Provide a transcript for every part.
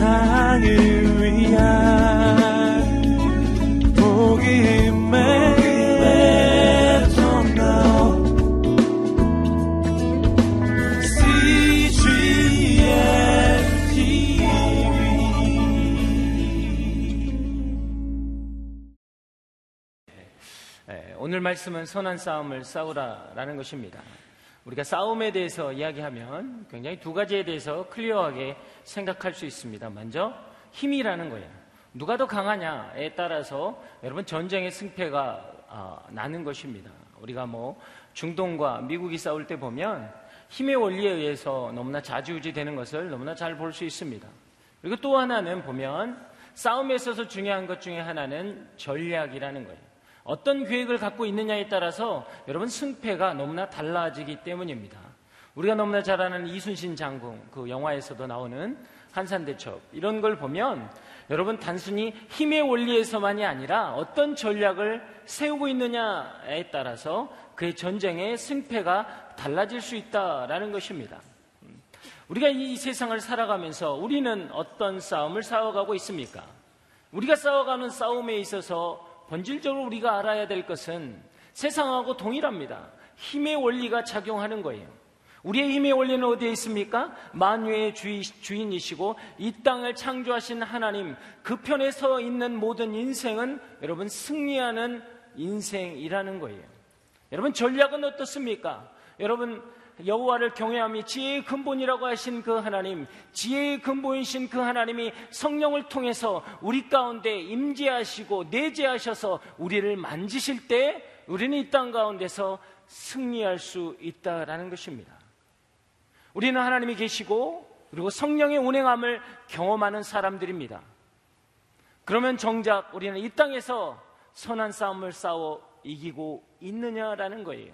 세상을 위한 복음의 오늘 말씀은 선한 싸움을 싸우라라는 것입니다. 우리가 싸움에 대해서 이야기하면 굉장히 두 가지에 대해서 클리어하게 생각할 수 있습니다. 먼저 힘이라는 거예요. 누가 더 강하냐에 따라서 여러분 전쟁의 승패가 아, 나는 것입니다. 우리가 뭐 중동과 미국이 싸울 때 보면 힘의 원리에 의해서 너무나 자주우지 되는 것을 너무나 잘 볼 수 있습니다. 그리고 또 하나는 보면 싸움에 있어서 중요한 것 중에 하나는 전략이라는 거예요. 어떤 계획을 갖고 있느냐에 따라서 여러분 승패가 너무나 달라지기 때문입니다. 우리가 너무나 잘 아는 이순신 장군 그 영화에서도 나오는 한산대첩 이런 걸 보면 여러분 단순히 힘의 원리에서만이 아니라 어떤 전략을 세우고 있느냐에 따라서 그의 전쟁의 승패가 달라질 수 있다라는 것입니다. 우리가 이 세상을 살아가면서 우리는 어떤 싸움을 싸워가고 있습니까? 우리가 싸워가는 싸움에 있어서 본질적으로 우리가 알아야 될 것은 세상하고 동일합니다. 힘의 원리가 작용하는 거예요. 우리의 힘의 원리는 어디에 있습니까? 만유의 주인, 이시고 이 땅을 창조하신 하나님 그 편에 서 있는 모든 인생은 여러분 승리하는 인생이라는 거예요. 여러분 전략은 어떻습니까? 여러분 여호와를 경외함이 지혜의 근본이라고 하신 그 하나님, 지혜의 근본이신 그 하나님이 성령을 통해서 우리 가운데 임재하시고 내재하셔서 우리를 만지실 때 우리는 이 땅 가운데서 승리할 수 있다라는 것입니다. 우리는 하나님이 계시고 그리고 성령의 운행함을 경험하는 사람들입니다. 그러면 정작 우리는 이 땅에서 선한 싸움을 싸워 이기고 있느냐라는 거예요.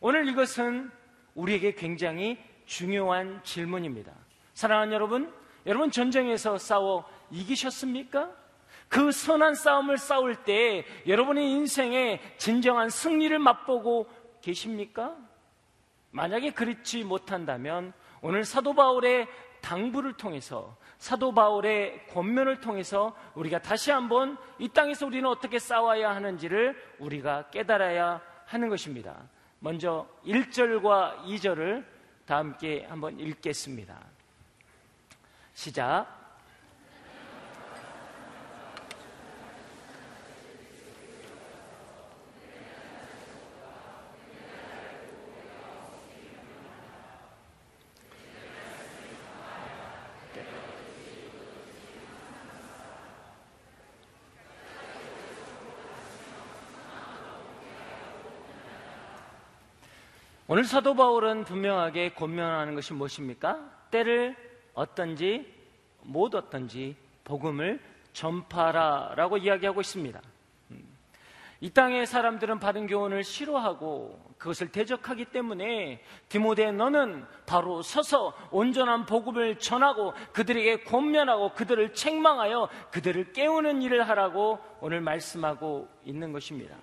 오늘 이것은 우리에게 굉장히 중요한 질문입니다. 사랑하는 여러분, 여러분 전쟁에서 싸워 이기셨습니까? 그 선한 싸움을 싸울 때 여러분의 인생에 진정한 승리를 맛보고 계십니까? 만약에 그렇지 못한다면 오늘 사도 바울의 당부를 통해서 사도 바울의 권면을 통해서 우리가 다시 한번 이 땅에서 우리는 어떻게 싸워야 하는지를 우리가 깨달아야 하는 것입니다. 먼저 1절과 2절을 다 함께 한번 읽겠습니다. 시작. 오늘 사도 바울은 분명하게 권면하는 것이 무엇입니까? 때를 어떤지 못 어떤지 복음을 전파라라고 이야기하고 있습니다. 음. 이 땅의 사람들은 받은 교훈을 싫어하고 그것을 대적하기 때문에 디모데 너는 바로 서서 온전한 복음을 전하고 그들에게 권면하고 그들을 책망하여 그들을 깨우는 일을 하라고 오늘 말씀하고 있는 것입니다.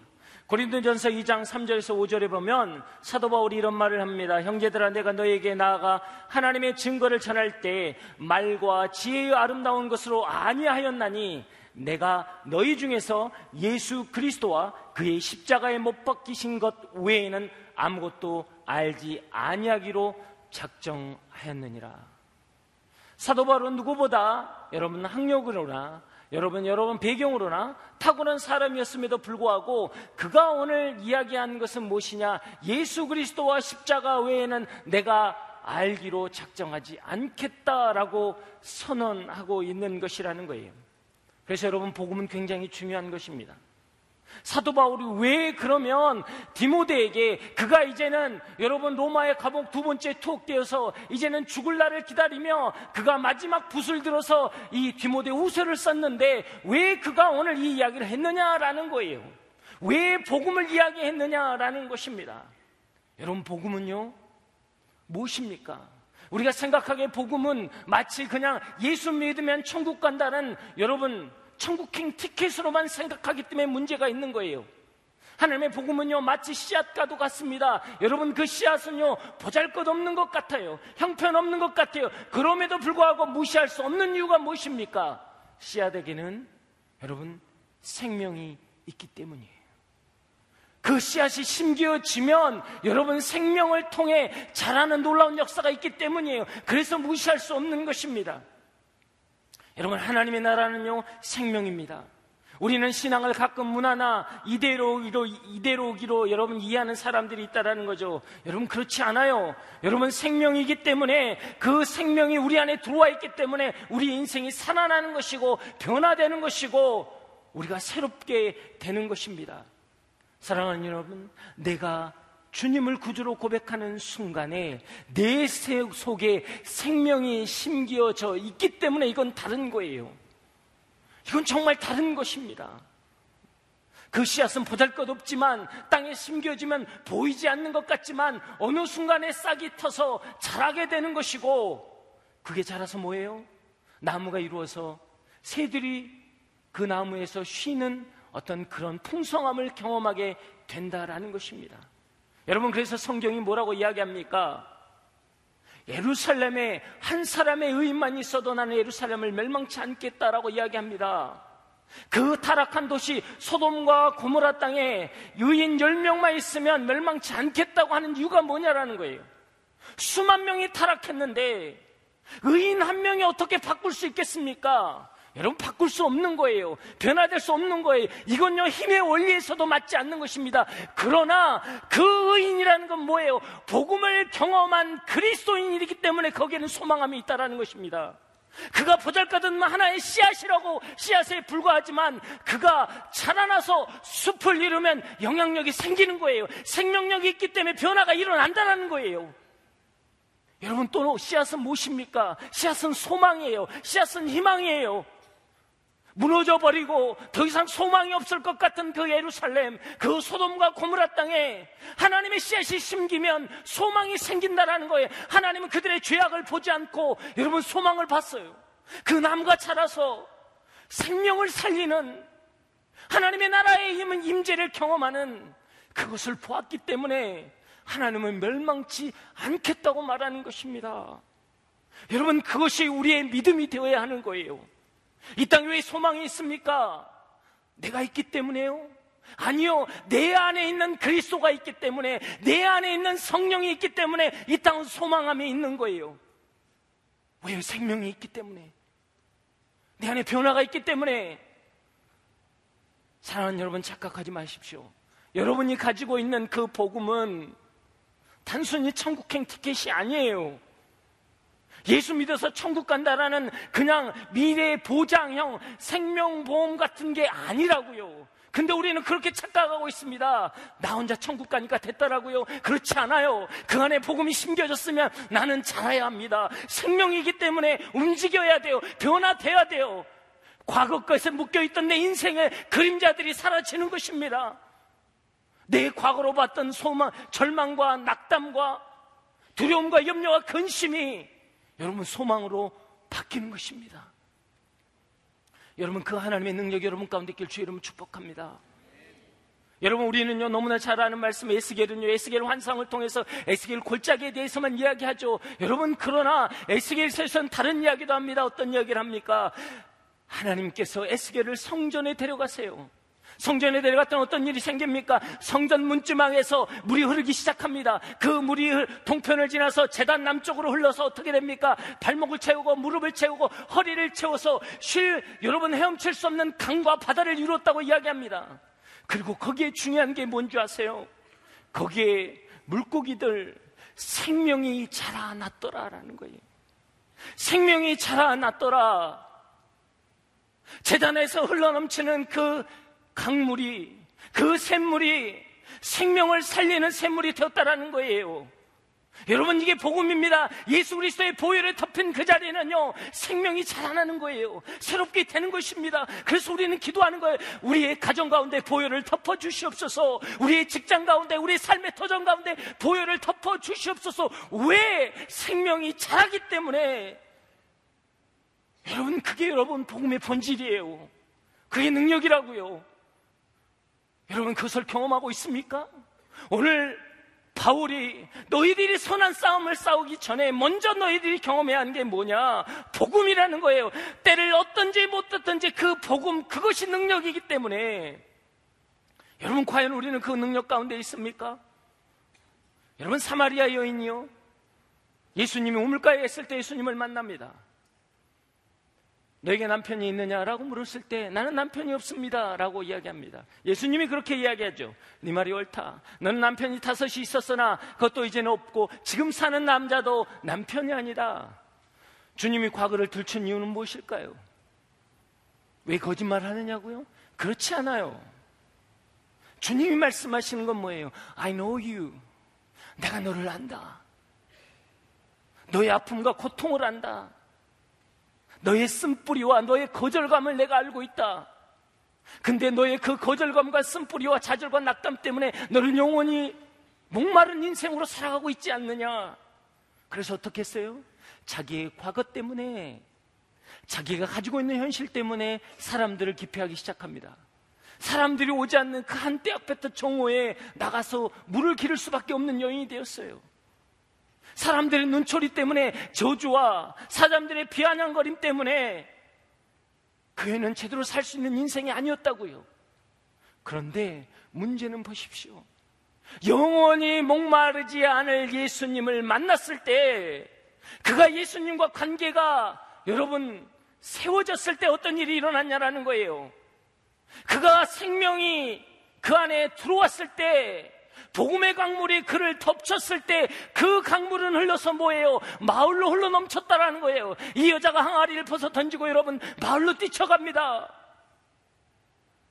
고린도전서 2장 3절에서 5절에 보면 사도 바울이 이런 말을 합니다. 형제들아 내가 너에게 나아가 하나님의 증거를 전할 때 말과 지혜의 아름다운 것으로 아니하였나니 내가 너희 중에서 예수 그리스도와 그의 십자가에 못 박히신 것 외에는 아무것도 알지 아니하기로 작정하였느니라. 사도 바울은 누구보다 여러분 학력으로나 여러분, 여러분 배경으로나 타고난 사람이었음에도 불구하고 그가 오늘 이야기한 것은 무엇이냐? 예수 그리스도와 십자가 외에는 내가 알기로 작정하지 않겠다라고 선언하고 있는 것이라는 거예요. 그래서 여러분, 복음은 굉장히 중요한 것입니다. 사도 바울이 왜 그러면 디모데에게 그가 이제는 여러분 로마의 감옥 두 번째 투옥되어서 이제는 죽을 날을 기다리며 그가 마지막 붓을 들어서 이 디모데 후서를 썼는데 왜 그가 오늘 이 이야기를 했느냐라는 거예요. 왜 복음을 이야기했느냐라는 것입니다. 여러분 복음은요 무엇입니까? 우리가 생각하기에 복음은 마치 그냥 예수 믿으면 천국 간다는 여러분 천국행 티켓으로만 생각하기 때문에 문제가 있는 거예요. 하나님의 복음은요, 마치 씨앗과도 같습니다. 여러분, 그 씨앗은요, 보잘 것 없는 것 같아요. 형편 없는 것 같아요. 그럼에도 불구하고 무시할 수 없는 이유가 무엇입니까? 씨앗에게는 여러분, 생명이 있기 때문이에요. 그 씨앗이 심겨지면 여러분 생명을 통해 자라는 놀라운 역사가 있기 때문이에요. 그래서 무시할 수 없는 것입니다. 여러분, 하나님의 나라는요, 생명입니다. 우리는 신앙을 가끔 문화나 이대로기로 이대로기로 여러분 이해하는 사람들이 있다라는 거죠. 여러분 그렇지 않아요. 여러분 생명이기 때문에 그 생명이 우리 안에 들어와 있기 때문에 우리 인생이 살아나는 것이고 변화되는 것이고 우리가 새롭게 되는 것입니다. 사랑하는 여러분, 내가 주님을 구주로 고백하는 순간에 내 속에 생명이 심기어져 있기 때문에 이건 다른 거예요. 이건 정말 다른 것입니다. 그 씨앗은 보잘 것 없지만 땅에 심겨지면 보이지 않는 것 같지만 어느 순간에 싹이 터서 자라게 되는 것이고 그게 자라서 뭐예요? 나무가 이루어서 새들이 그 나무에서 쉬는 어떤 그런 풍성함을 경험하게 된다라는 것입니다. 여러분 그래서 성경이 뭐라고 이야기합니까? 예루살렘에 한 사람의 의인만 있어도 나는 예루살렘을 멸망치 않겠다라고 이야기합니다. 그 타락한 도시 소돔과 고모라 땅에 의인 10명만 있으면 멸망치 않겠다고 하는 이유가 뭐냐라는 거예요. 수만 명이 타락했는데 의인 한 명이 어떻게 바꿀 수 있겠습니까? 여러분 바꿀 수 없는 거예요. 변화될 수 없는 거예요. 이건요 힘의 원리에서도 맞지 않는 것입니다. 그러나 그 의인이라는 건 뭐예요? 복음을 경험한 그리스도인이기 때문에 거기에는 소망함이 있다라는 것입니다. 그가 보잘것없는 하나의 씨앗이라고 씨앗에 불과하지만 그가 자라나서 숲을 이루면 영향력이 생기는 거예요. 생명력이 있기 때문에 변화가 일어난다는 거예요. 여러분 또 씨앗은 무엇입니까? 씨앗은 소망이에요. 씨앗은 희망이에요. 무너져 버리고 더 이상 소망이 없을 것 같은 그 예루살렘, 그 소돔과 고무라 땅에 하나님의 씨앗이 심기면 소망이 생긴다라는 거예요. 하나님은 그들의 죄악을 보지 않고 여러분 소망을 봤어요. 그 나무가 자라서 생명을 살리는 하나님의 나라의 힘은 임재를 경험하는 그것을 보았기 때문에 하나님은 멸망치 않겠다고 말하는 것입니다. 여러분 그것이 우리의 믿음이 되어야 하는 거예요. 이 땅에 왜 소망이 있습니까? 내가 있기 때문에요? 아니요. 내 안에 있는 그리스도가 있기 때문에 내 안에 있는 성령이 있기 때문에 이 땅은 소망함이 있는 거예요. 왜요? 생명이 있기 때문에. 내 안에 변화가 있기 때문에. 사랑하는 여러분 착각하지 마십시오. 여러분이 가지고 있는 그 복음은 단순히 천국행 티켓이 아니에요. 예수 믿어서 천국 간다라는 그냥 미래 보장형 생명보험 같은 게 아니라고요. 근데 우리는 그렇게 착각하고 있습니다. 나 혼자 천국 가니까 됐더라고요. 그렇지 않아요. 그 안에 복음이 심겨졌으면 나는 자라야 합니다. 생명이기 때문에 움직여야 돼요. 변화돼야 돼요. 과거 것에 묶여있던 내 인생의 그림자들이 사라지는 것입니다. 내 과거로 봤던 소망, 절망과 낙담과 두려움과 염려와 근심이 여러분 소망으로 바뀌는 것입니다. 여러분 그 하나님의 능력이 여러분 가운데 있길 주 이름 축복합니다. 여러분 우리는요 너무나 잘 아는 말씀 에스겔은요 에스겔 환상을 통해서 에스겔 골짜기에 대해서만 이야기하죠. 여러분 그러나 에스겔에서는 다른 이야기도 합니다. 어떤 이야기를 합니까? 하나님께서 에스겔을 성전에 데려가세요. 성전에 내려갔던 어떤 일이 생깁니까? 성전 문지망에서 물이 흐르기 시작합니다. 그 물이 동편을 지나서 재단 남쪽으로 흘러서 어떻게 됩니까? 발목을 채우고 무릎을 채우고 허리를 채워서 쉴 여러분 헤엄칠 수 없는 강과 바다를 이뤘다고 이야기합니다. 그리고 거기에 중요한 게 뭔지 아세요? 거기에 물고기들 생명이 자라났더라라는 거예요. 생명이 자라났더라. 재단에서 흘러넘치는 그 강물이 그 샘물이 생명을 살리는 샘물이 되었다라는 거예요. 여러분 이게 복음입니다. 예수 그리스도의 보혈을 덮인 그 자리에는요 생명이 자라나는 거예요. 새롭게 되는 것입니다. 그래서 우리는 기도하는 거예요. 우리의 가정 가운데 보혈을 덮어 주시옵소서. 우리의 직장 가운데 우리의 삶의 터전 가운데 보혈을 덮어 주시옵소서. 왜 생명이 자라기 때문에 여러분 그게 여러분 복음의 본질이에요. 그게 능력이라고요. 여러분 그것을 경험하고 있습니까? 오늘 바울이 너희들이 선한 싸움을 싸우기 전에 먼저 너희들이 경험해야 하는 게 뭐냐? 복음이라는 거예요. 때를 어떤지 못 듣든지 그 복음 그것이 능력이기 때문에 여러분 과연 우리는 그 능력 가운데 있습니까? 여러분 사마리아 여인이요. 예수님이 우물가에 있을 때 예수님을 만납니다. 너에게 남편이 있느냐라고 물었을 때 나는 남편이 없습니다 라고 이야기합니다. 예수님이 그렇게 이야기하죠 네 말이 옳다. 너는 남편이 다섯이 있었으나 그것도 이제는 없고 지금 사는 남자도 남편이 아니다. 주님이 과거를 들춘 이유는 무엇일까요? 왜 거짓말 하느냐고요? 그렇지 않아요. 주님이 말씀하시는 건 뭐예요? I know you. 내가 너를 안다. 너의 아픔과 고통을 안다 너의 쓴뿌리와 너의 거절감을 내가 알고 있다. 근데 너의 그 거절감과 쓴뿌리와 좌절과 낙담 때문에 너를 영원히 목마른 인생으로 살아가고 있지 않느냐. 그래서 어떻게 했어요? 자기의 과거 때문에, 자기가 가지고 있는 현실 때문에 사람들을 기피하기 시작합니다. 사람들이 오지 않는 그 한때 앞에던 정오에 나가서 물을 기를 수밖에 없는 여인이 되었어요. 사람들의 눈초리 때문에 저주와 사람들의 비아냥거림 때문에 그 애는 제대로 살 수 있는 인생이 아니었다고요. 그런데 문제는 보십시오. 영원히 목마르지 않을 예수님을 만났을 때 그가 예수님과 관계가 여러분 세워졌을 때 어떤 일이 일어났냐라는 거예요. 그가 생명이 그 안에 들어왔을 때 복음의 강물이 그를 덮쳤을 때 그 강물은 흘러서 뭐예요? 마을로 흘러 넘쳤다라는 거예요. 이 여자가 항아리를 벗어 던지고 여러분 마을로 뛰쳐갑니다.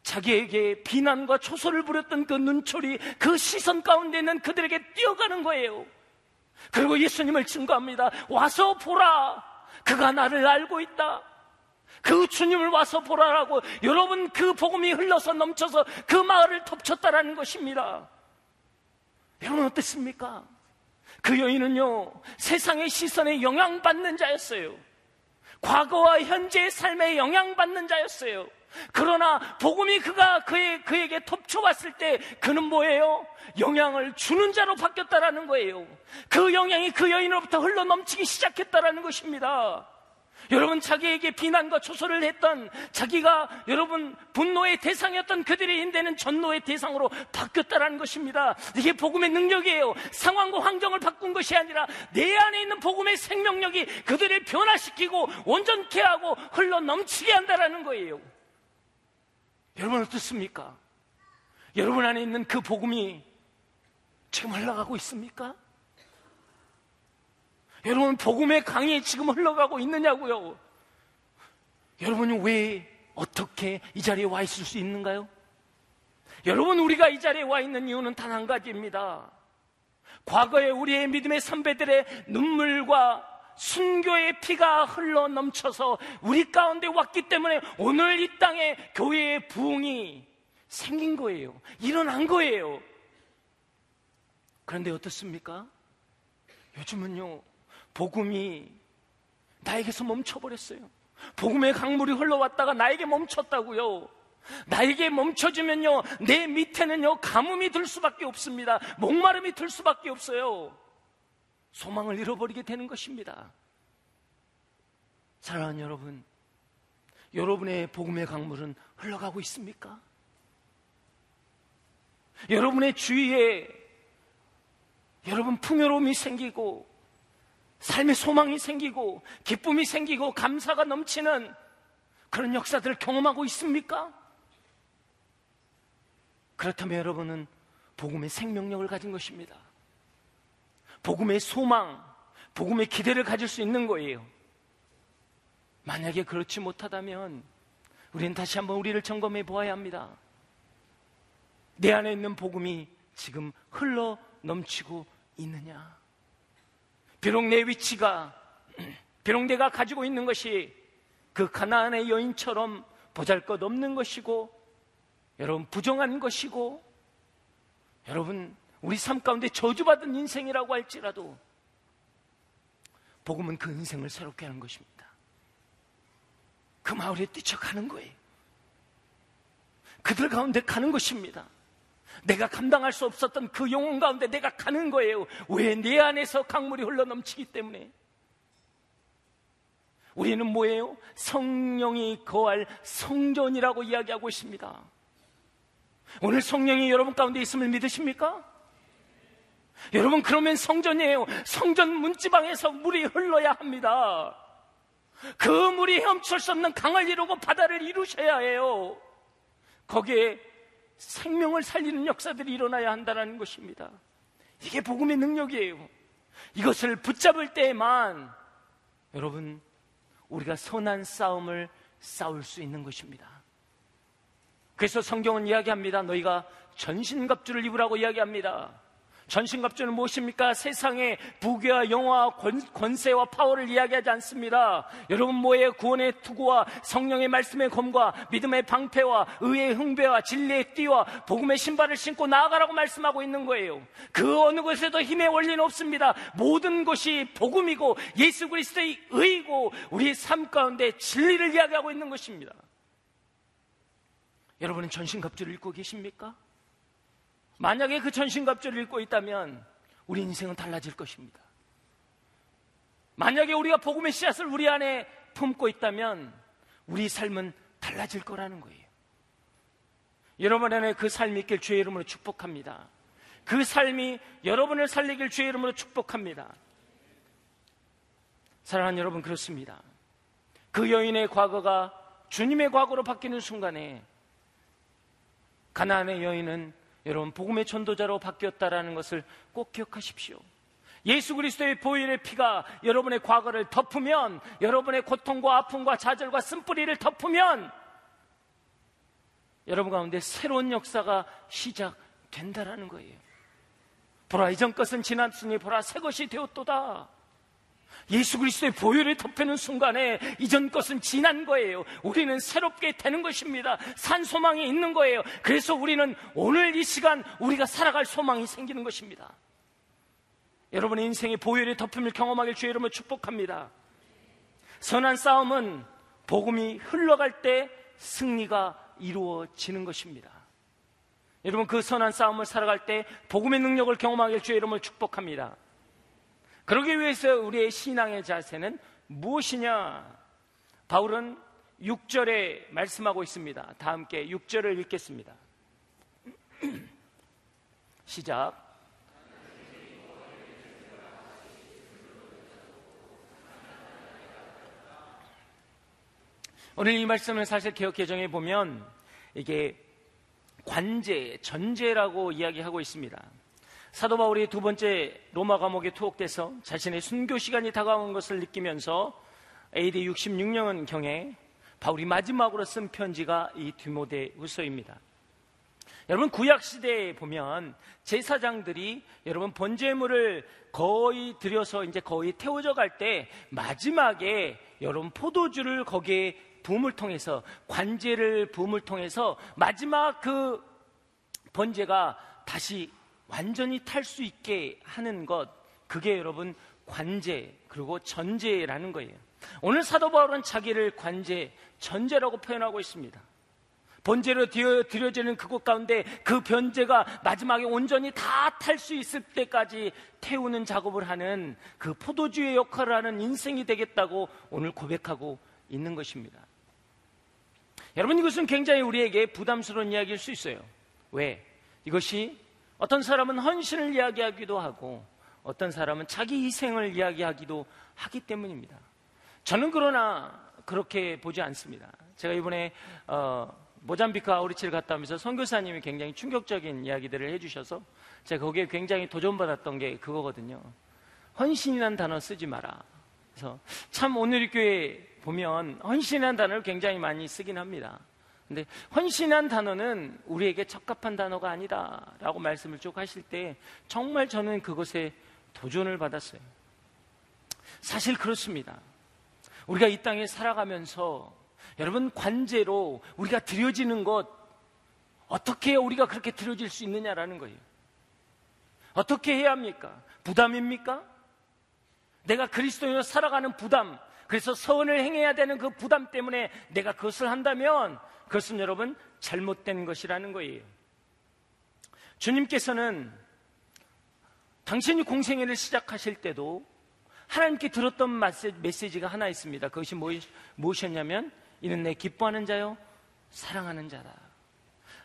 자기에게 비난과 초소를 부렸던 그 눈초리, 그 시선 가운데는 그들에게 뛰어가는 거예요. 그리고 예수님을 증거합니다. 와서 보라. 그가 나를 알고 있다. 그 주님을 와서 보라라고 여러분 그 복음이 흘러서 넘쳐서 그 마을을 덮쳤다라는 것입니다. 여러분 어땠습니까? 그 여인은요, 세상의 시선에 영향받는 자였어요. 과거와 현재의 삶에 영향받는 자였어요. 그러나 복음이 그가 그의, 그에게 덮쳐왔을 때 그는 뭐예요? 영향을 주는 자로 바뀌었다라는 거예요. 그 영향이 그 여인으로부터 흘러 넘치기 시작했다라는 것입니다. 여러분 자기에게 비난과 초소를 했던 자기가 여러분 분노의 대상이었던 그들의 인대는 전노의 대상으로 바뀌었다라는 것입니다. 이게 복음의 능력이에요. 상황과 환경을 바꾼 것이 아니라 내 안에 있는 복음의 생명력이 그들을 변화시키고 온전케 하고 흘러 넘치게 한다라는 거예요. 여러분 어떻습니까? 여러분 안에 있는 그 복음이 지금 흘러가고 있습니까? 여러분 복음의 강이 지금 흘러가고 있느냐고요. 여러분이 왜 어떻게 이 자리에 와 있을 수 있는가요? 여러분 우리가 이 자리에 와 있는 이유는 단 한 가지입니다. 과거에 우리의 믿음의 선배들의 눈물과 순교의 피가 흘러 넘쳐서 우리 가운데 왔기 때문에 오늘 이 땅에 교회의 부흥이 생긴 거예요. 일어난 거예요. 그런데 어떻습니까? 요즘은요, 복음이 나에게서 멈춰버렸어요. 복음의 강물이 흘러왔다가 나에게 멈췄다고요. 나에게 멈춰주면요, 내 밑에는요, 가뭄이 들 수밖에 없습니다. 목마름이 들 수밖에 없어요. 소망을 잃어버리게 되는 것입니다. 사랑하는 여러분, 여러분의 복음의 강물은 흘러가고 있습니까? 여러분의 주위에 여러분 풍요로움이 생기고 삶의 소망이 생기고 기쁨이 생기고 감사가 넘치는 그런 역사들을 경험하고 있습니까? 그렇다면 여러분은 복음의 생명력을 가진 것입니다. 복음의 소망, 복음의 기대를 가질 수 있는 거예요. 만약에 그렇지 못하다면 우리는 다시 한번 우리를 점검해 보아야 합니다. 내 안에 있는 복음이 지금 흘러 넘치고 있느냐? 비록 내 위치가 비록 내가 가지고 있는 것이 그 가나안의 여인처럼 보잘 것 없는 것이고 여러분 부정한 것이고 여러분 우리 삶 가운데 저주받은 인생이라고 할지라도 복음은 그 인생을 새롭게 하는 것입니다. 그 마을에 뛰쳐가는 거예요. 그들 가운데 가는 것입니다. 내가 감당할 수 없었던 그 영혼 가운데 내가 가는 거예요. 왜 내 안에서 강물이 흘러 넘치기 때문에. 우리는 뭐예요? 성령이 거할 성전이라고 이야기하고 있습니다. 오늘 성령이 여러분 가운데 있음을 믿으십니까? 여러분 그러면 성전이에요. 성전 문지방에서 물이 흘러야 합니다. 그 물이 헤엄칠 수 없는 강을 이루고 바다를 이루셔야 해요. 거기에 생명을 살리는 역사들이 일어나야 한다는 것입니다. 이게 복음의 능력이에요. 이것을 붙잡을 때에만 여러분 우리가 선한 싸움을 싸울 수 있는 것입니다. 그래서 성경은 이야기합니다. 너희가 전신갑주를 입으라고 이야기합니다. 전신갑주는 무엇입니까? 세상의 부귀와 영화와 권, 세와 파워를 이야기하지 않습니다. 여러분 뭐에 구원의 투구와 성령의 말씀의 검과 믿음의 방패와 의의 흥배와 진리의 띠와 복음의 신발을 신고 나아가라고 말씀하고 있는 거예요. 그 어느 곳에도 힘의 원리는 없습니다. 모든 것이 복음이고 예수 그리스도의 의고 우리의 삶 가운데 진리를 이야기하고 있는 것입니다. 여러분은 전신갑주를 입고 계십니까? 만약에 그 전신갑주를 읽고 있다면 우리 인생은 달라질 것입니다. 만약에 우리가 복음의 씨앗을 우리 안에 품고 있다면 우리 삶은 달라질 거라는 거예요. 여러분 안에 그 삶이 있길 주의 이름으로 축복합니다. 그 삶이 여러분을 살리길 주의 이름으로 축복합니다. 사랑하는 여러분 그렇습니다. 그 여인의 과거가 주님의 과거로 바뀌는 순간에 가나안의 여인은 여러분 복음의 전도자로 바뀌었다라는 것을 꼭 기억하십시오. 예수 그리스도의 보혈의 피가 여러분의 과거를 덮으면 여러분의 고통과 아픔과 좌절과 쓴뿌리를 덮으면 여러분 가운데 새로운 역사가 시작된다라는 거예요. 보라 이전 것은 지났으니 보라 새 것이 되었도다. 예수 그리스도의 보혈을 덮이는 순간에 이전 것은 지난 거예요. 우리는 새롭게 되는 것입니다. 산 소망이 있는 거예요. 그래서 우리는 오늘 이 시간 우리가 살아갈 소망이 생기는 것입니다. 여러분의 인생의 보혈의 덮음을 경험하길 주의 이름으로 축복합니다. 선한 싸움은 복음이 흘러갈 때 승리가 이루어지는 것입니다. 여러분 그 선한 싸움을 살아갈 때 복음의 능력을 경험하길 주의 이름을 축복합니다. 그러기 위해서 우리의 신앙의 자세는 무엇이냐? 바울은 6절에 말씀하고 있습니다. 다 함께 6절을 읽겠습니다. 시작. 오늘 이 말씀을 사실 개혁 개정에 보면 이게 관제, 전제라고 이야기하고 있습니다. 사도 바울이 두 번째 로마 감옥에 투옥돼서 자신의 순교 시간이 다가온 것을 느끼면서 AD 66년 경에 바울이 마지막으로 쓴 편지가 이 디모데 후서입니다. 여러분 구약 시대에 보면 제사장들이 여러분 번제물을 거의 들여서 이제 거의 태워져 갈 때 마지막에 여러분 포도주를 거기에 부음을 통해서 관제를 부음을 통해서 마지막 그 번제가 다시 완전히 탈 수 있게 하는 것, 그게 여러분 관제, 그리고 전제라는 거예요. 오늘 사도 바울은 자기를 관제, 전제라고 표현하고 있습니다. 번제로 드려지는 그곳 가운데 그 변제가 마지막에 온전히 다 탈 수 있을 때까지 태우는 작업을 하는 그 포도주의 역할을 하는 인생이 되겠다고 오늘 고백하고 있는 것입니다. 여러분 이것은 굉장히 우리에게 부담스러운 이야기일 수 있어요. 왜? 이것이 어떤 사람은 헌신을 이야기하기도 하고 어떤 사람은 자기 희생을 이야기하기도 하기 때문입니다. 저는 그러나 그렇게 보지 않습니다. 제가 이번에 어, 모잠비크 아우리치를 갔다 오면서 선교사님이 굉장히 충격적인 이야기들을 해주셔서 제가 거기에 굉장히 도전받았던 게 그거거든요. 헌신이라는 단어 쓰지 마라. 그래서 참 오늘 이 교회 보면 헌신이라는 단어를 굉장히 많이 쓰긴 합니다. 근데 헌신한 단어는 우리에게 적합한 단어가 아니다라고 말씀을 쭉 하실 때 정말 저는 그것에 도전을 받았어요. 사실 그렇습니다. 우리가 이 땅에 살아가면서 여러분 관제로 우리가 드려지는 것 어떻게 우리가 그렇게 드려질 수 있느냐라는 거예요. 어떻게 해야 합니까? 부담입니까? 내가 그리스도인으로 살아가는 부담, 그래서 선을 행해야 되는 그 부담 때문에 내가 그것을 한다면 그것은 여러분 잘못된 것이라는 거예요. 주님께서는 당신이 공생애를 시작하실 때도 하나님께 들었던 메시지가 하나 있습니다. 그것이 무엇이었냐면 이는 내 기뻐하는 자요 사랑하는 자다.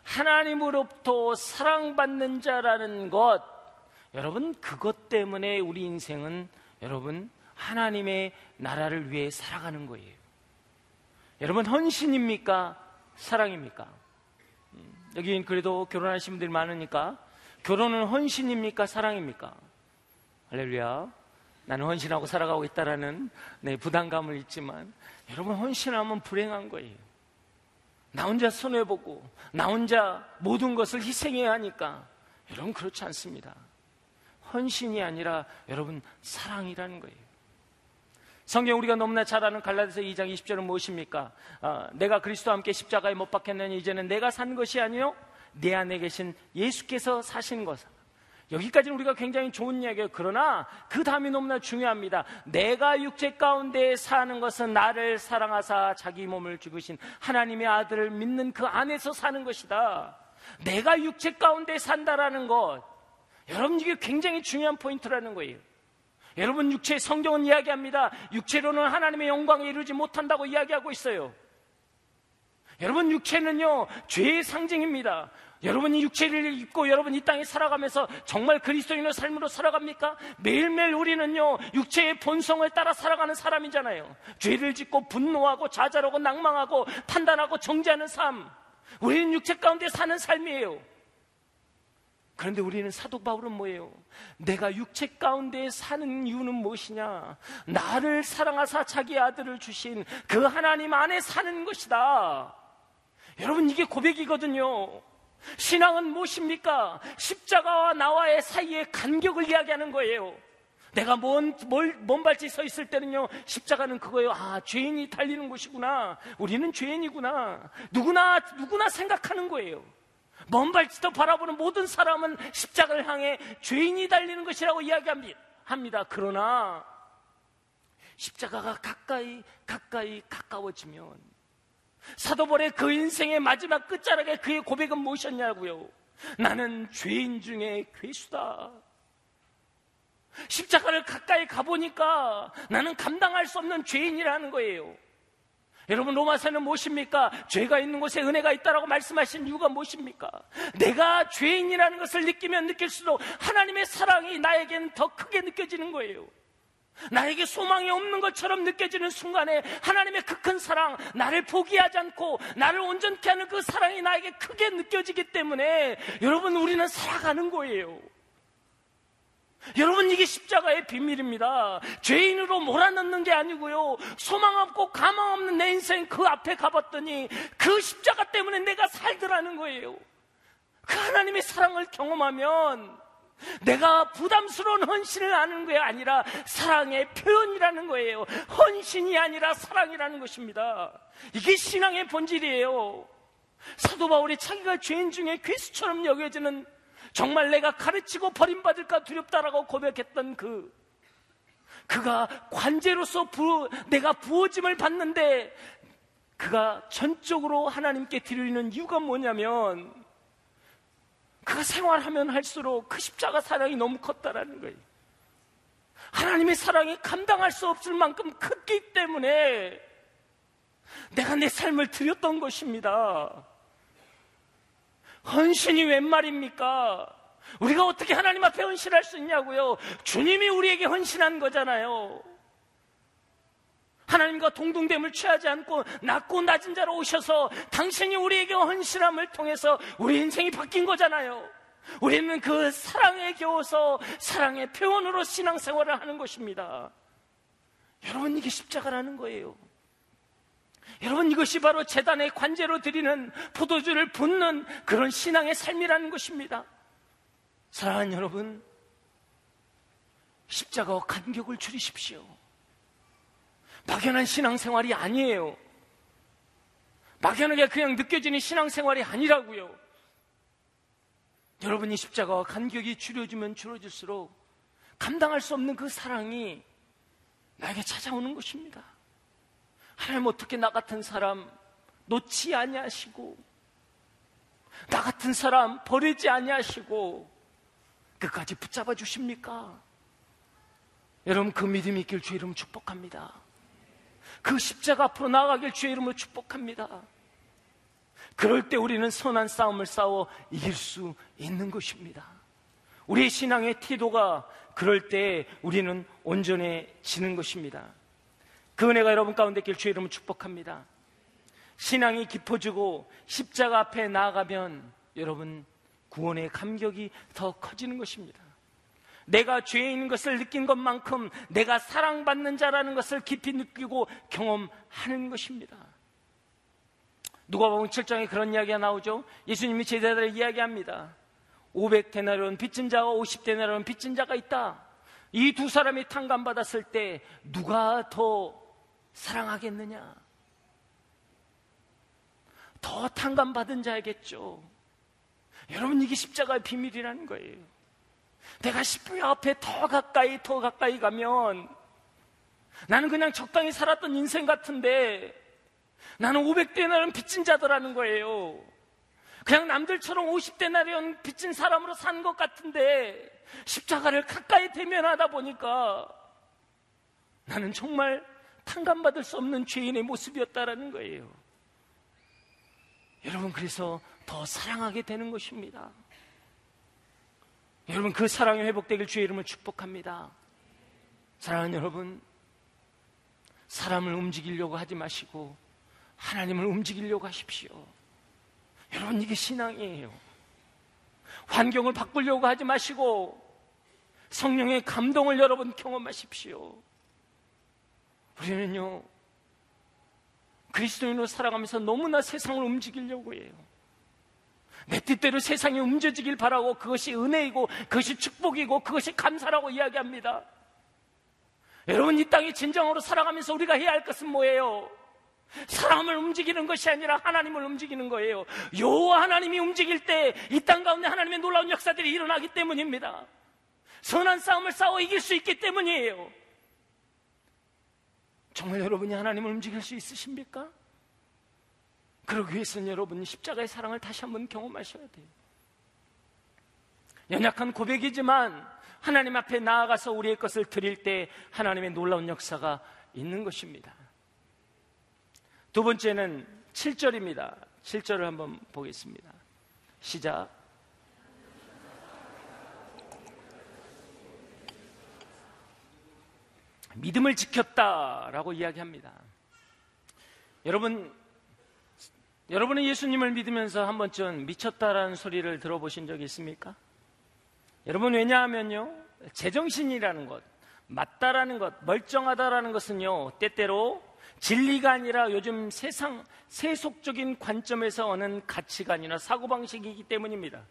하나님으로부터 사랑받는 자라는 것 여러분 그것 때문에 우리 인생은 여러분 하나님의 나라를 위해 살아가는 거예요. 여러분 헌신입니까? 사랑입니까? 음, 여기 그래도 결혼하신 분들이 많으니까 결혼은 헌신입니까? 사랑입니까? 할렐루야. 나는 헌신하고 살아가고 있다라는 네, 부담감을 잊지만 여러분 헌신하면 불행한 거예요. 나 혼자 손해보고 나 혼자 모든 것을 희생해야 하니까 여러분 그렇지 않습니다. 헌신이 아니라 여러분 사랑이라는 거예요. 성경 우리가 너무나 잘 아는 갈라디아서 2장 20절은 무엇입니까? 어, 내가 그리스도와 함께 십자가에 못 박혔느니 이제는 내가 산 것이 아니요 내 안에 계신 예수께서 사신 것. 여기까지는 우리가 굉장히 좋은 이야기예요. 그러나 그 다음이 너무나 중요합니다. 내가 육체 가운데 사는 것은 나를 사랑하사 자기 몸을 죽으신 하나님의 아들을 믿는 그 안에서 사는 것이다. 내가 육체 가운데 산다라는 것. 여러분 이게 굉장히 중요한 포인트라는 거예요. 여러분 육체 성경은 이야기합니다. 육체로는 하나님의 영광에 이르지 못한다고 이야기하고 있어요. 여러분 육체는요 죄의 상징입니다. 여러분이 육체를 입고 여러분 이 땅에 살아가면서 정말 그리스도인의 삶으로 살아갑니까? 매일매일 우리는요 육체의 본성을 따라 살아가는 사람이잖아요. 죄를 짓고 분노하고 좌절하고 낭망하고 판단하고 정죄하는 삶. 우리는 육체 가운데 사는 삶이에요. 그런데 우리는 사도 바울은 뭐예요? 내가 육체 가운데 사는 이유는 무엇이냐? 나를 사랑하사 자기 아들을 주신 그 하나님 안에 사는 것이다. 여러분 이게 고백이거든요. 신앙은 무엇입니까? 십자가와 나와의 사이의 간격을 이야기하는 거예요. 내가 먼, 멀, 먼 발치 서 있을 때는요, 십자가는 그거예요. 아, 죄인이 달리는 곳이구나. 우리는 죄인이구나. 누구나, 누구나 생각하는 거예요. 먼 발치도 바라보는 모든 사람은 십자가를 향해 죄인이 달리는 것이라고 이야기합니다. 그러나, 십자가가 가까이, 가까이 가까워지면, 사도벌의 그 인생의 마지막 끝자락에 그의 고백은 무엇이었냐고요? 나는 죄인 중에 괴수다. 십자가를 가까이 가보니까 나는 감당할 수 없는 죄인이라는 거예요. 여러분 로마서는 무엇입니까? 죄가 있는 곳에 은혜가 있다라고 말씀하신 이유가 무엇입니까? 내가 죄인이라는 것을 느끼면 느낄수록 하나님의 사랑이 나에겐 더 크게 느껴지는 거예요. 나에게 소망이 없는 것처럼 느껴지는 순간에 하나님의 그 큰 사랑, 나를 포기하지 않고 나를 온전케 하는 그 사랑이 나에게 크게 느껴지기 때문에 여러분 우리는 살아가는 거예요. 여러분 이게 십자가의 비밀입니다. 죄인으로 몰아넣는 게 아니고요. 소망 없고 가망 없는 내 인생 그 앞에 가봤더니 그 십자가 때문에 내가 살더라는 거예요. 그 하나님의 사랑을 경험하면 내가 부담스러운 헌신을 하는 게 아니라 사랑의 표현이라는 거예요. 헌신이 아니라 사랑이라는 것입니다. 이게 신앙의 본질이에요. 사도 바울이 자기가 죄인 중에 괴수처럼 여겨지는 정말 내가 가르치고 버림받을까 두렵다라고 고백했던 그 그가 관제로서 부, 내가 부어짐을 받는데 그가 전적으로 하나님께 드리는 이유가 뭐냐면 그가 생활하면 할수록 그 십자가 사랑이 너무 컸다라는 거예요. 하나님의 사랑이 감당할 수 없을 만큼 크기 때문에 내가 내 삶을 드렸던 것입니다. 헌신이 웬 말입니까? 우리가 어떻게 하나님 앞에 헌신할 수 있냐고요? 주님이 우리에게 헌신한 거잖아요. 하나님과 동등됨을 취하지 않고 낮고 낮은 자로 오셔서 당신이 우리에게 헌신함을 통해서 우리 인생이 바뀐 거잖아요. 우리는 그 사랑에 겨워서 사랑의 표현으로 신앙생활을 하는 것입니다. 여러분 이게 십자가라는 거예요. 여러분 이것이 바로 재단의 관제로 드리는 포도주를 붓는 그런 신앙의 삶이라는 것입니다. 사랑하는 여러분, 십자가와 간격을 줄이십시오. 막연한 신앙생활이 아니에요. 막연하게 그냥 느껴지는 신앙생활이 아니라고요. 여러분이 십자가와 간격이 줄여지면 줄어질수록 감당할 수 없는 그 사랑이 나에게 찾아오는 것입니다. 하나님 어떻게 나 같은 사람 놓지 아니하시고 나 같은 사람 버리지 아니하시고 끝까지 붙잡아 주십니까? 여러분 그 믿음이 있길 주의 이름으로 축복합니다. 그 십자가 앞으로 나아가길 주의 이름으로 축복합니다. 그럴 때 우리는 선한 싸움을 싸워 이길 수 있는 것입니다. 우리의 신앙의 태도가 그럴 때 우리는 온전해지는 것입니다. 그 은혜가 여러분 가운데 길 주의 이름으로 축복합니다. 신앙이 깊어지고 십자가 앞에 나아가면 여러분 구원의 감격이 더 커지는 것입니다. 내가 죄인 것을 느낀 것만큼 내가 사랑받는 자라는 것을 깊이 느끼고 경험하는 것입니다. 누가 보면 7장에 그런 이야기가 나오죠. 예수님이 제자들을 이야기합니다. 500데나리온 빚진 자와 50데나리온 빚진 자가 있다. 이 두 사람이 탕감받았을 때 누가 더 사랑하겠느냐? 더 탕감받은 자이겠죠. 여러분, 이게 십자가의 비밀이라는 거예요. 내가 십자가 앞에 더 가까이, 더 가까이 가면 나는 그냥 적당히 살았던 인생 같은데 나는 500대나리온 빚진 자더라는 거예요. 그냥 남들처럼 50대나리온 빚진 사람으로 산 것 같은데 십자가를 가까이 대면하다 보니까 나는 정말 탕감받을 수 없는 죄인의 모습이었다라는 거예요. 여러분, 그래서 더 사랑하게 되는 것입니다. 여러분, 그 사랑이 회복되길 주의 이름을 축복합니다. 사랑하는 여러분, 사람을 움직이려고 하지 마시고, 하나님을 움직이려고 하십시오. 여러분, 이게 신앙이에요. 환경을 바꾸려고 하지 마시고, 성령의 감동을 여러분 경험하십시오. 우리는요, 그리스도인으로 살아가면서 너무나 세상을 움직이려고 해요. 내 뜻대로 세상이 움직이길 바라고 그것이 은혜이고 그것이 축복이고 그것이 감사라고 이야기합니다. 여러분 이 땅에 진정으로 살아가면서 우리가 해야 할 것은 뭐예요? 사람을 움직이는 것이 아니라 하나님을 움직이는 거예요. 요 하나님이 움직일 때 이 땅 가운데 하나님의 놀라운 역사들이 일어나기 때문입니다. 선한 싸움을 싸워 이길 수 있기 때문이에요. 정말 여러분이 하나님을 움직일 수 있으십니까? 그러기 위해서는 여러분이 십자가의 사랑을 다시 한번 경험하셔야 돼요. 연약한 고백이지만 하나님 앞에 나아가서 우리의 것을 드릴 때 하나님의 놀라운 역사가 있는 것입니다. 두 번째는 7절입니다. 7절을 한번 보겠습니다. 시작. 믿음을 지켰다라고 이야기합니다. 여러분, 여러분은 예수님을 믿으면서 한 번쯤 미쳤다라는 소리를 들어보신 적이 있습니까? 여러분, 왜냐하면요, 제정신이라는 것, 맞다라는 것, 멀쩡하다라는 것은요, 때때로 진리가 아니라 요즘 세상, 세속적인 관점에서 오는 가치관이나 사고방식이기 때문입니다.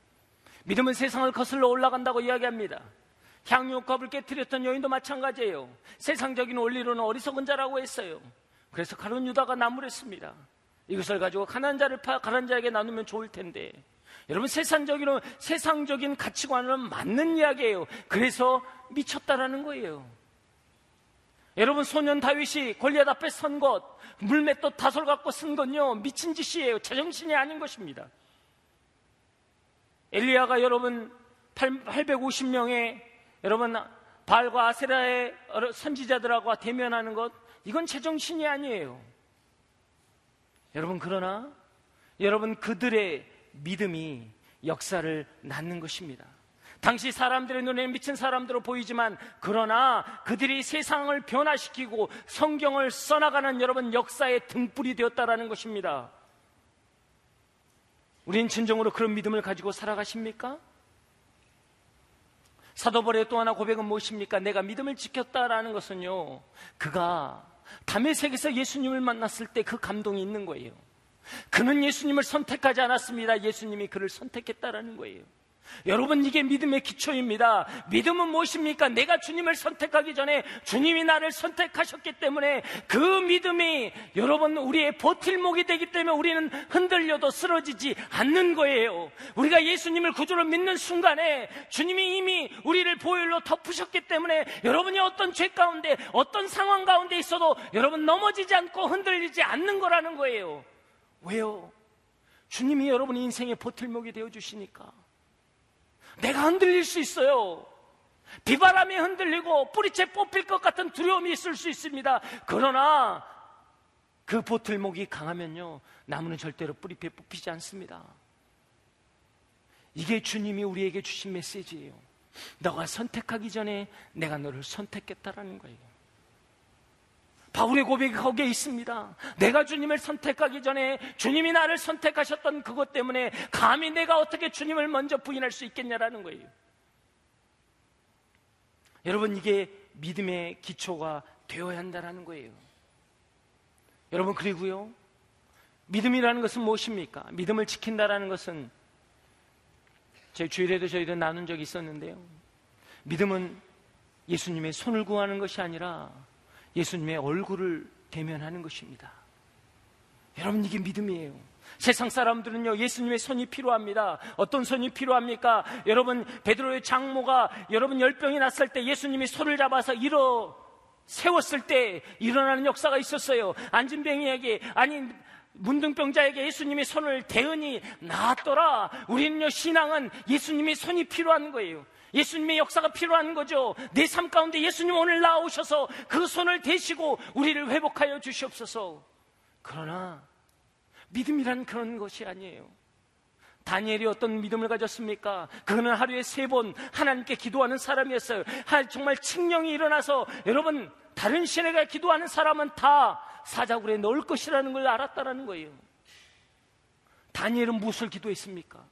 믿음은 세상을 거슬러 올라간다고 이야기합니다. 향유컵을 깨뜨렸던 여인도 마찬가지예요. 세상적인 원리로는 어리석은 자라고 했어요. 그래서 가론 유다가 나무랬습니다. 이것을 가지고 가난 자를 파 가난 자에게 나누면 좋을 텐데. 여러분 세상적인 세상적인 가치관은 맞는 이야기예요. 그래서 미쳤다라는 거예요. 여러분 소년 다윗이 골리앗 앞에 선 것, 물맷도 다솔 갖고 쓴 건요 미친 짓이에요. 제정신이 아닌 것입니다. 엘리야가 여러분 850명의 여러분 발과 아세라의 선지자들하고 대면하는 것 이건 제정신이 아니에요. 여러분 그러나 여러분 그들의 믿음이 역사를 낳는 것입니다. 당시 사람들의 눈에 미친 사람들로 보이지만 그러나 그들이 세상을 변화시키고 성경을 써나가는 여러분 역사의 등불이 되었다라는 것입니다. 우린 진정으로 그런 믿음을 가지고 살아가십니까? 사도벌의 또 하나 고백은 무엇입니까? 내가 믿음을 지켰다라는 것은요, 그가 담의 세계에서 예수님을 만났을 때 그 감동이 있는 거예요. 그는 예수님을 선택하지 않았습니다. 예수님이 그를 선택했다라는 거예요. 여러분 이게 믿음의 기초입니다. 믿음은 무엇입니까? 내가 주님을 선택하기 전에 주님이 나를 선택하셨기 때문에 그 믿음이 여러분 우리의 버틸목이 되기 때문에 우리는 흔들려도 쓰러지지 않는 거예요. 우리가 예수님을 구주로 믿는 순간에 주님이 이미 우리를 보혈로 덮으셨기 때문에 여러분이 어떤 죄 가운데 어떤 상황 가운데 있어도 여러분 넘어지지 않고 흔들리지 않는 거라는 거예요. 왜요? 주님이 여러분의 인생의 보틀목이 되어 주시니까 내가 흔들릴 수 있어요. 비바람에 흔들리고 뿌리채 뽑힐 것 같은 두려움이 있을 수 있습니다. 그러나 그 보틀목이 강하면요. 나무는 절대로 뿌리채 뽑히지 않습니다. 이게 주님이 우리에게 주신 메시지예요. 너가 선택하기 전에 내가 너를 선택했다라는 거예요. 바울의 고백이 거기에 있습니다. 내가 주님을 선택하기 전에 주님이 나를 선택하셨던 그것 때문에 감히 내가 어떻게 주님을 먼저 부인할 수 있겠냐라는 거예요. 여러분, 이게 믿음의 기초가 되어야 한다는 거예요. 여러분, 그리고요. 믿음이라는 것은 무엇입니까? 믿음을 지킨다라는 것은 제 주일에도 저희도 나눈 적이 있었는데요. 믿음은 예수님의 손을 구하는 것이 아니라 예수님의 얼굴을 대면하는 것입니다. 여러분, 이게 믿음이에요. 세상 사람들은요, 예수님의 손이 필요합니다. 어떤 손이 필요합니까? 여러분, 베드로의 장모가 여러분 열병이 났을 때 예수님이 손을 잡아서 일어 세웠을 때 일어나는 역사가 있었어요. 안진병이에게, 아니, 문둥병자에게 예수님의 손을 대으니 나았더라. 우리는요, 신앙은 예수님의 손이 필요한 거예요. 예수님의 역사가 필요한 거죠. 내 삶 가운데 예수님 오늘 나오셔서 그 손을 대시고 우리를 회복하여 주시옵소서. 그러나 믿음이란 그런 것이 아니에요. 다니엘이 어떤 믿음을 가졌습니까? 그는 하루에 세 번 하나님께 기도하는 사람이었어요. 정말 칙령이 일어나서 여러분 다른 신에게 기도하는 사람은 다 사자굴에 넣을 것이라는 걸 알았다라는 거예요. 다니엘은 무엇을 기도했습니까?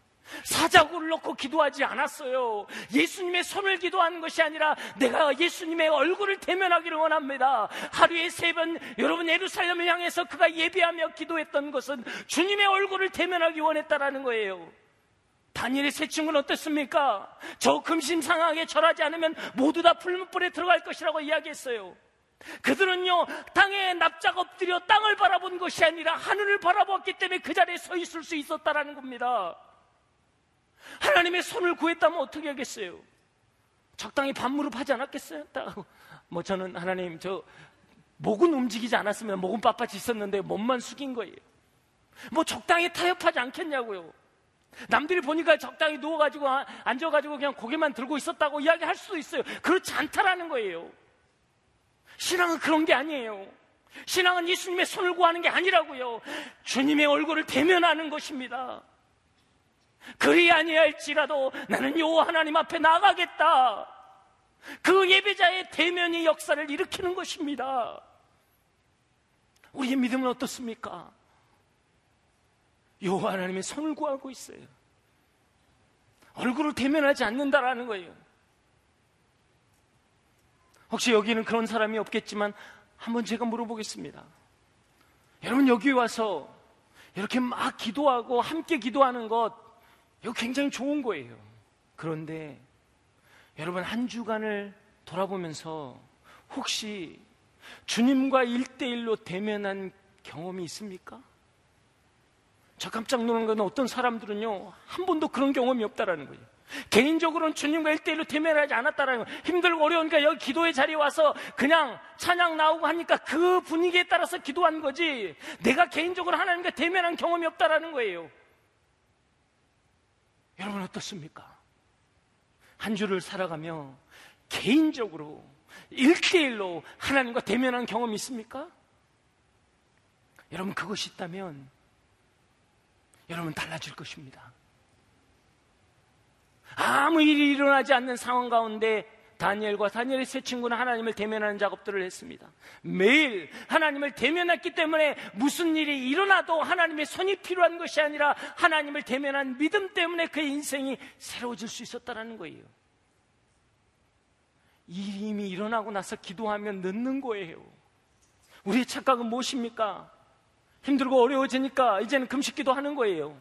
사자구를 놓고 기도하지 않았어요. 예수님의 손을 기도하는 것이 아니라 내가 예수님의 얼굴을 대면하기를 원합니다. 하루에 세 번 여러분 예루살렘을 향해서 그가 예배하며 기도했던 것은 주님의 얼굴을 대면하기 원했다라는 거예요. 다니엘의 세 친구는 어떻습니까? 저 금심상하게 절하지 않으면 모두 다 풀무불에 들어갈 것이라고 이야기했어요. 그들은요, 땅에 납작 엎드려 땅을 바라본 것이 아니라 하늘을 바라보았기 때문에 그 자리에 서 있을 수 있었다라는 겁니다. 하나님의 손을 구했다면 어떻게 하겠어요? 적당히 반무릎 하지 않았겠어요? 뭐 저는 하나님 저 목은 움직이지 않았으면 목은 빳빳이 있었는데 몸만 숙인 거예요. 뭐 적당히 타협하지 않겠냐고요. 남들이 보니까 적당히 누워가지고 앉아가지고 그냥 고개만 들고 있었다고 이야기할 수도 있어요. 그렇지 않다라는 거예요. 신앙은 그런 게 아니에요. 신앙은 예수님의 손을 구하는 게 아니라고요. 주님의 얼굴을 대면하는 것입니다. 그리 아니할지라도 나는 요 하나님 앞에 나가겠다. 그 예배자의 대면이 역사를 일으키는 것입니다. 우리의 믿음은 어떻습니까? 요 하나님의 손을 구하고 있어요. 얼굴을 대면하지 않는다라는 거예요. 혹시 여기는 그런 사람이 없겠지만 한번 제가 물어보겠습니다. 여러분 여기 와서 이렇게 막 기도하고 함께 기도하는 것 이거 굉장히 좋은 거예요. 그런데 여러분 한 주간을 돌아보면서 혹시 주님과 일대일로 대면한 경험이 있습니까? 저 깜짝 놀란 건 어떤 사람들은요, 한 번도 그런 경험이 없다라는 거예요. 개인적으로는 주님과 일대일로 대면하지 않았다라는 거예요. 힘들고 어려우니까 여기 기도의 자리에 와서 그냥 찬양 나오고 하니까 그 분위기에 따라서 기도한 거지, 내가 개인적으로 하나님과 대면한 경험이 없다라는 거예요. 여러분 어떻습니까? 한 주를 살아가며 개인적으로 일대일로 하나님과 대면한 경험이 있습니까? 여러분 그것이 있다면 여러분 달라질 것입니다. 아무 일이 일어나지 않는 상황 가운데 다니엘과 다니엘의 세 친구는 하나님을 대면하는 작업들을 했습니다. 매일 하나님을 대면했기 때문에 무슨 일이 일어나도 하나님의 손이 필요한 것이 아니라 하나님을 대면한 믿음 때문에 그의 인생이 새로워질 수 있었다는 거예요. 일이 이미 일어나고 나서 기도하면 늦는 거예요. 우리의 착각은 무엇입니까? 힘들고 어려워지니까 이제는 금식 기도하는 거예요.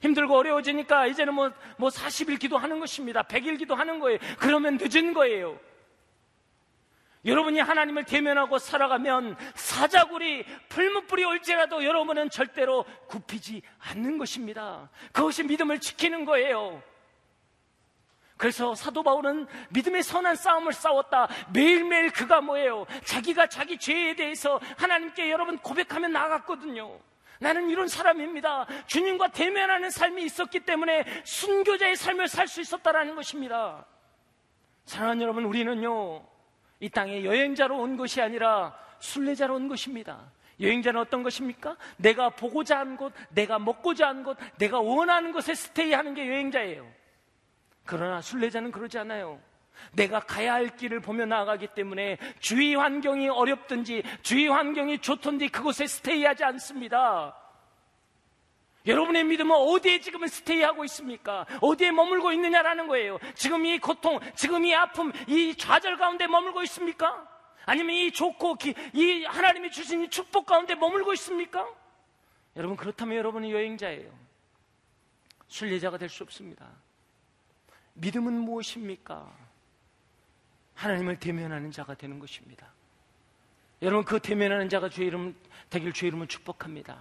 힘들고 어려워지니까 이제는 뭐, 뭐 40일 기도하는 것입니다. 100일 기도하는 거예요. 그러면 늦은 거예요. 여러분이 하나님을 대면하고 살아가면 사자굴이 풀무불이 올지라도 여러분은 절대로 굽히지 않는 것입니다. 그것이 믿음을 지키는 거예요. 그래서 사도 바울은 믿음의 선한 싸움을 싸웠다. 매일매일 그가 뭐예요? 자기가 자기 죄에 대해서 하나님께 여러분 고백하며 나갔거든요. 나는 이런 사람입니다. 주님과 대면하는 삶이 있었기 때문에 순교자의 삶을 살 수 있었다라는 것입니다. 사랑하는 여러분, 우리는요, 이 땅에 여행자로 온 것이 아니라 순례자로 온 것입니다. 여행자는 어떤 것입니까? 내가 보고자 하는 곳, 내가 먹고자 하는 곳, 내가 원하는 곳에 스테이하는 게 여행자예요. 그러나 순례자는 그러지 않아요. 내가 가야 할 길을 보며 나아가기 때문에 주위 환경이 어렵든지 주위 환경이 좋던지 그곳에 스테이하지 않습니다. 여러분의 믿음은 어디에 지금 스테이하고 있습니까? 어디에 머물고 있느냐라는 거예요. 지금 이 고통, 지금 이 아픔, 이 좌절 가운데 머물고 있습니까? 아니면 이 좋고 이 하나님이 주신 이 축복 가운데 머물고 있습니까? 여러분 그렇다면 여러분은 여행자예요. 순례자가 될 수 없습니다. 믿음은 무엇입니까? 하나님을 대면하는 자가 되는 것입니다. 여러분 그 대면하는 자가 주의 이름 되길 주의 이름을 축복합니다.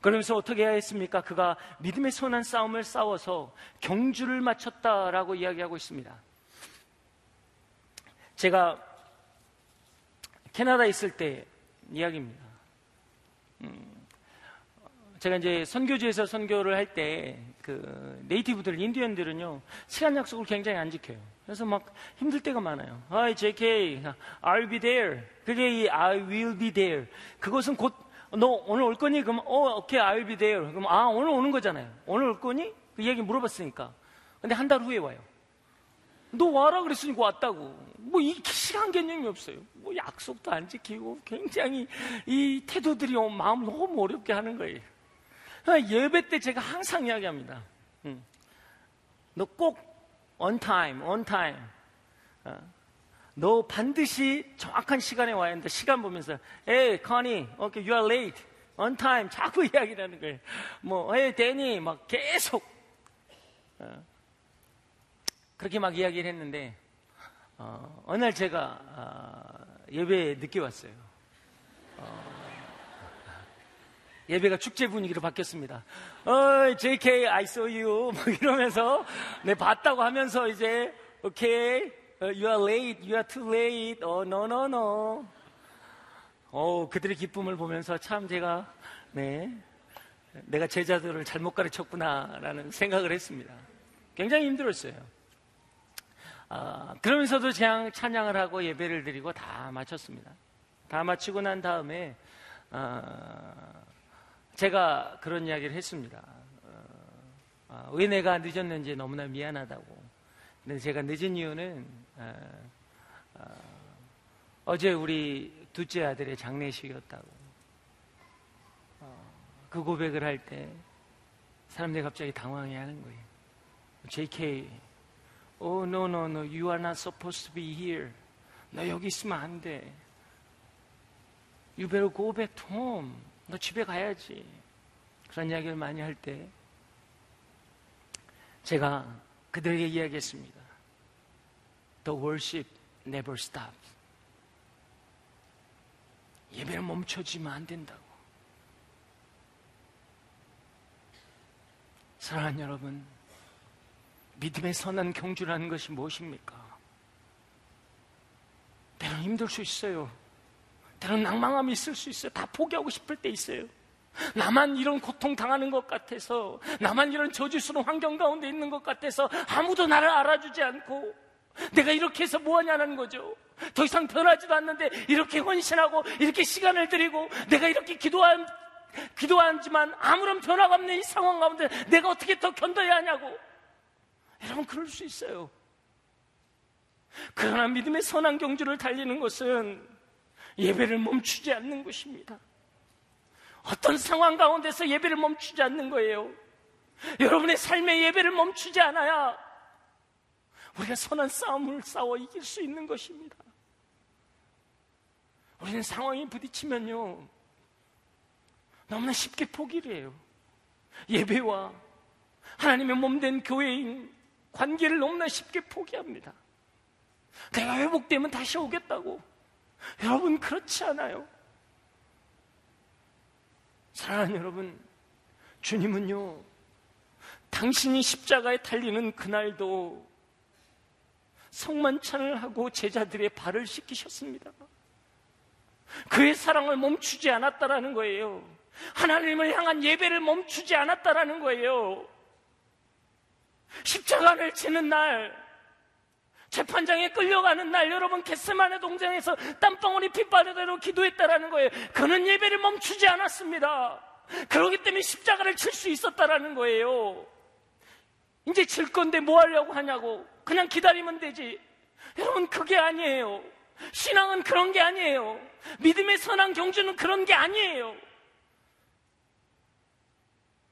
그러면서 어떻게 해야 했습니까? 그가 믿음의 선한 싸움을 싸워서 경주를 마쳤다라고 이야기하고 있습니다. 제가 캐나다에 있을 때 이야기입니다. 음, 제가 이제 선교지에서 선교를 할 때 그 네이티브들, 인디언들은요 시간 약속을 굉장히 안 지켜요. 그래서 막 힘들 때가 많아요. Hi JK, I'll be there. 그게 이 I will be there. 그것은 곧 너 오늘 올 거니? 그럼 어, 오케이, I'll be there. 그럼 아 오늘 오는 거잖아요. 오늘 올 거니? 그 얘기 물어봤으니까. 근데 한 달 후에 와요. 너 와라 그랬으니까 왔다고. 뭐 이 시간 개념이 없어요. 뭐 약속도 안 지키고 굉장히 이 태도들이 마음 너무 어렵게 하는 거예요. 예배 때 제가 항상 이야기합니다. 응. 너꼭 time. 어. 너 반드시 정확한 시간에 와야 한다. 시간 보면서, hey, Connie, okay, you are late, on time. 자꾸 이야기를 하는 거예요. 뭐, hey, Danny, 막 계속. 어. 그렇게 막 이야기를 했는데, 어, 어느 날 제가 어, 예배에 늦게 왔어요. 어, 예배가 축제 분위기로 바뀌었습니다. 어, JK, I saw you. 막 이러면서, 네, 봤다고 하면서 이제, okay, you are late, you are too late, oh, no, no, no. 어, 그들의 기쁨을 보면서 참 제가, 네, 내가 제자들을 잘못 가르쳤구나라는 생각을 했습니다. 굉장히 힘들었어요. 아, 그러면서도 찬양을 하고 예배를 드리고 다 마쳤습니다. 다 마치고 난 다음에 아, 제가 그런 이야기를 했습니다. 어, 왜 내가 늦었는지 너무나 미안하다고. 근데 제가 늦은 이유는 어, 제 우리 둘째 아들의 장례식이었다고. 어, 그 고백을 할 때 사람들이 갑자기 당황해 하는 거예요. JK Oh, no, no, no. You are not supposed to be here. 너 여기 있으면 안 돼. You better go back home. 너 집에 가야지. 그런 이야기를 많이 할 때, 제가 그들에게 이야기했습니다. The worship never stops. 예배는 멈춰지면 안 된다고. 사랑하는 여러분, 믿음의 선한 경주라는 것이 무엇입니까? 때론 힘들 수 있어요. 때론 낭망함이 있을 수 있어요. 다 포기하고 싶을 때 있어요. 나만 이런 고통 당하는 것 같아서, 나만 이런 저주스러운 환경 가운데 있는 것 같아서 아무도 나를 알아주지 않고, 내가 이렇게 해서 뭐하냐는 거죠. 더 이상 변하지도 않는데 이렇게 헌신하고 이렇게 시간을 들이고 내가 이렇게 기도한 기도하지만 아무런 변화가 없는 이 상황 가운데 내가 어떻게 더 견뎌야 하냐고. 여러분 그럴 수 있어요. 그러나 믿음의 선한 경주를 달리는 것은 예배를 멈추지 않는 것입니다. 어떤 상황 가운데서 예배를 멈추지 않는 거예요. 여러분의 삶의 예배를 멈추지 않아야 우리가 선한 싸움을 싸워 이길 수 있는 것입니다. 우리는 상황이 부딪히면요. 너무나 쉽게 포기를 해요. 예배와 하나님의 몸된 교회인 관계를 너무나 쉽게 포기합니다. 내가 회복되면 다시 오겠다고. 여러분, 그렇지 않아요. 사랑하는 여러분, 주님은요, 당신이 십자가에 달리는 그날도 성만찬을 하고 제자들의 발을 씻기셨습니다. 그의 사랑을 멈추지 않았다라는 거예요. 하나님을 향한 예배를 멈추지 않았다라는 거예요. 십자가를 치는 날, 재판장에 끌려가는 날, 여러분 겟세만의 동장에서 땀방울이 핏바르대로 기도했다라는 거예요. 그는 예배를 멈추지 않았습니다. 그러기 때문에 십자가를 칠 수 있었다라는 거예요. 이제 질 건데 뭐 하려고 하냐고. 그냥 기다리면 되지. 여러분, 그게 아니에요. 신앙은 그런 게 아니에요. 믿음의 선한 경주는 그런 게 아니에요.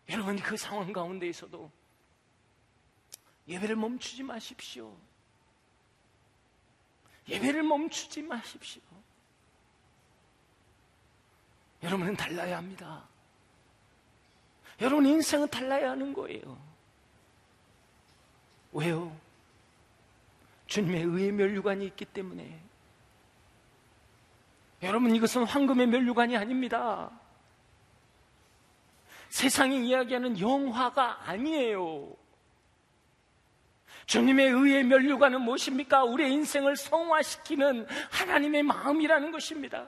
여러분, 그 상황 가운데에서도 예배를 멈추지 마십시오. 예배를 멈추지 마십시오. 여러분은 달라야 합니다. 여러분 인생은 달라야 하는 거예요. 왜요? 주님의 의의 면류관이 있기 때문에. 여러분 이것은 황금의 면류관이 아닙니다. 세상이 이야기하는 영화가 아니에요. 주님의 의의 면류관은 무엇입니까? 우리의 인생을 성화시키는 하나님의 마음이라는 것입니다.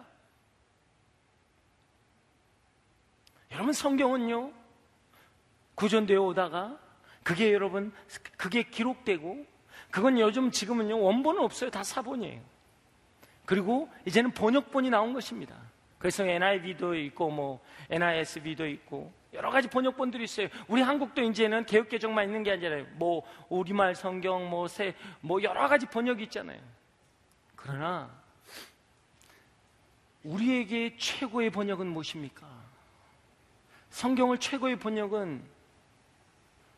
여러분 성경은요 구전되어 오다가 그게 여러분 그게 기록되고 그건 요즘 지금은요 원본은 없어요 다 사본이에요. 그리고 이제는 번역본이 나온 것입니다. 그래서 NIV도 있고 뭐 NISV도 있고 여러 가지 번역본들이 있어요. 우리 한국도 이제는 개혁개정만 있는 게 아니라 뭐 우리말 성경 뭐새뭐 뭐 여러 가지 번역이 있잖아요. 그러나 우리에게 최고의 번역은 무엇입니까? 성경을 최고의 번역은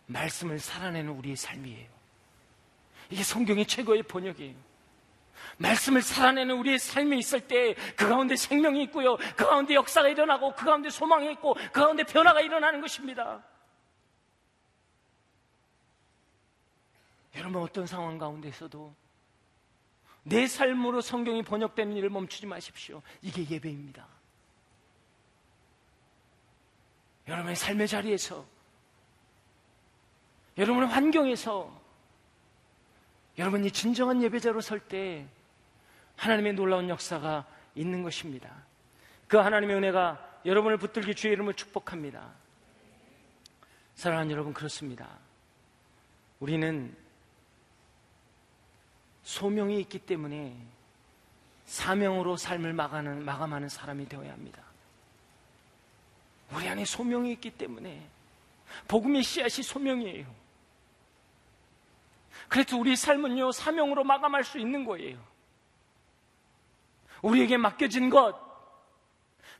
말씀을 살아내는 우리의 삶이에요. 이게 성경의 최고의 번역이에요. 말씀을 살아내는 우리의 삶이 있을 때 그 가운데 생명이 있고요. 그 가운데 역사가 일어나고 그 가운데 소망이 있고 그 가운데 변화가 일어나는 것입니다. 여러분 어떤 상황 가운데서도 내 삶으로 성경이 번역되는 일을 멈추지 마십시오. 이게 예배입니다. 여러분의 삶의 자리에서 여러분의 환경에서 여러분이 진정한 예배자로 설 때 하나님의 놀라운 역사가 있는 것입니다. 그 하나님의 은혜가 여러분을 붙들기 주의 이름을 축복합니다. 사랑하는 여러분, 그렇습니다. 우리는 소명이 있기 때문에 사명으로 삶을 마감하는, 마감하는 사람이 되어야 합니다. 우리 안에 소명이 있기 때문에 복음의 씨앗이 소명이에요. 그래서 우리 삶은요, 사명으로 마감할 수 있는 거예요. 우리에게 맡겨진 것,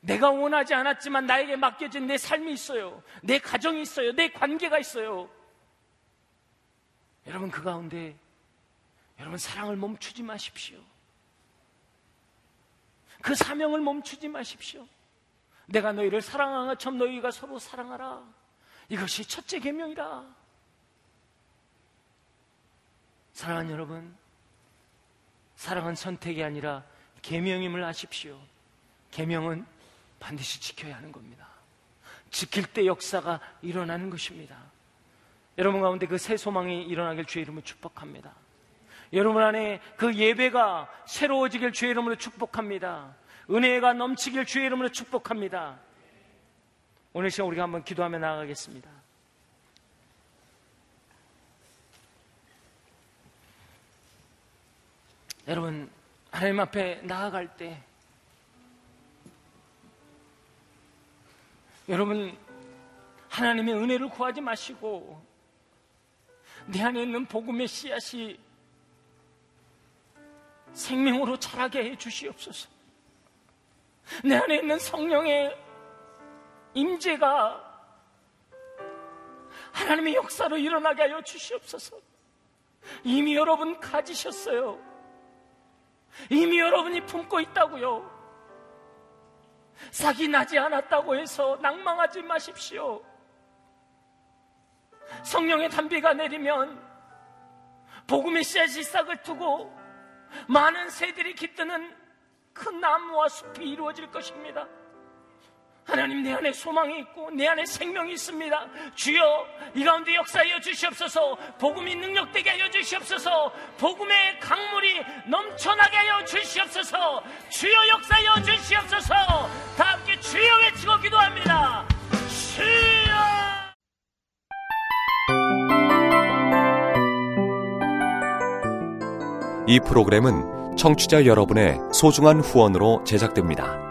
내가 원하지 않았지만 나에게 맡겨진 내 삶이 있어요. 내 가정이 있어요. 내 관계가 있어요. 여러분, 그 가운데 여러분 사랑을 멈추지 마십시오. 그 사명을 멈추지 마십시오. 내가 너희를 사랑한 것처럼 너희가 서로 사랑하라. 이것이 첫째 계명이다. 사랑하는 여러분, 사랑은 선택이 아니라 계명임을 아십시오. 계명은 반드시 지켜야 하는 겁니다. 지킬 때 역사가 일어나는 것입니다. 여러분 가운데 그 새 소망이 일어나길 주의 이름으로 축복합니다. 여러분 안에 그 예배가 새로워지길 주의 이름으로 축복합니다. 은혜가 넘치길 주의 이름으로 축복합니다. 오늘 시간 우리가 한번 기도하며 나아가겠습니다. 여러분 하나님 앞에 나아갈 때 여러분 하나님의 은혜를 구하지 마시고 내 안에 있는 복음의 씨앗이 생명으로 자라게 해 주시옵소서. 내 안에 있는 성령의 임재가 하나님의 역사로 일어나게 하여 주시옵소서. 이미 여러분 가지셨어요. 이미 여러분이 품고 있다고요. 싹이 나지 않았다고 해서 낭망하지 마십시오. 성령의 담비가 내리면 복음의 씨앗이 싹을 두고 많은 새들이 깃드는 큰 나무와 숲이 이루어질 것입니다. 하나님 내 안에 소망이 있고 내 안에 생명이 있습니다. 주여 이 가운데 역사하여 주시옵소서 복음이 능력되게 하여 주시옵소서 복음의 강물이 넘쳐나게 하여 주시옵소서 주여 역사하여 주시옵소서 다 함께 주여 외치고 기도합니다. 주여 이 프로그램은 청취자 여러분의 소중한 후원으로 제작됩니다.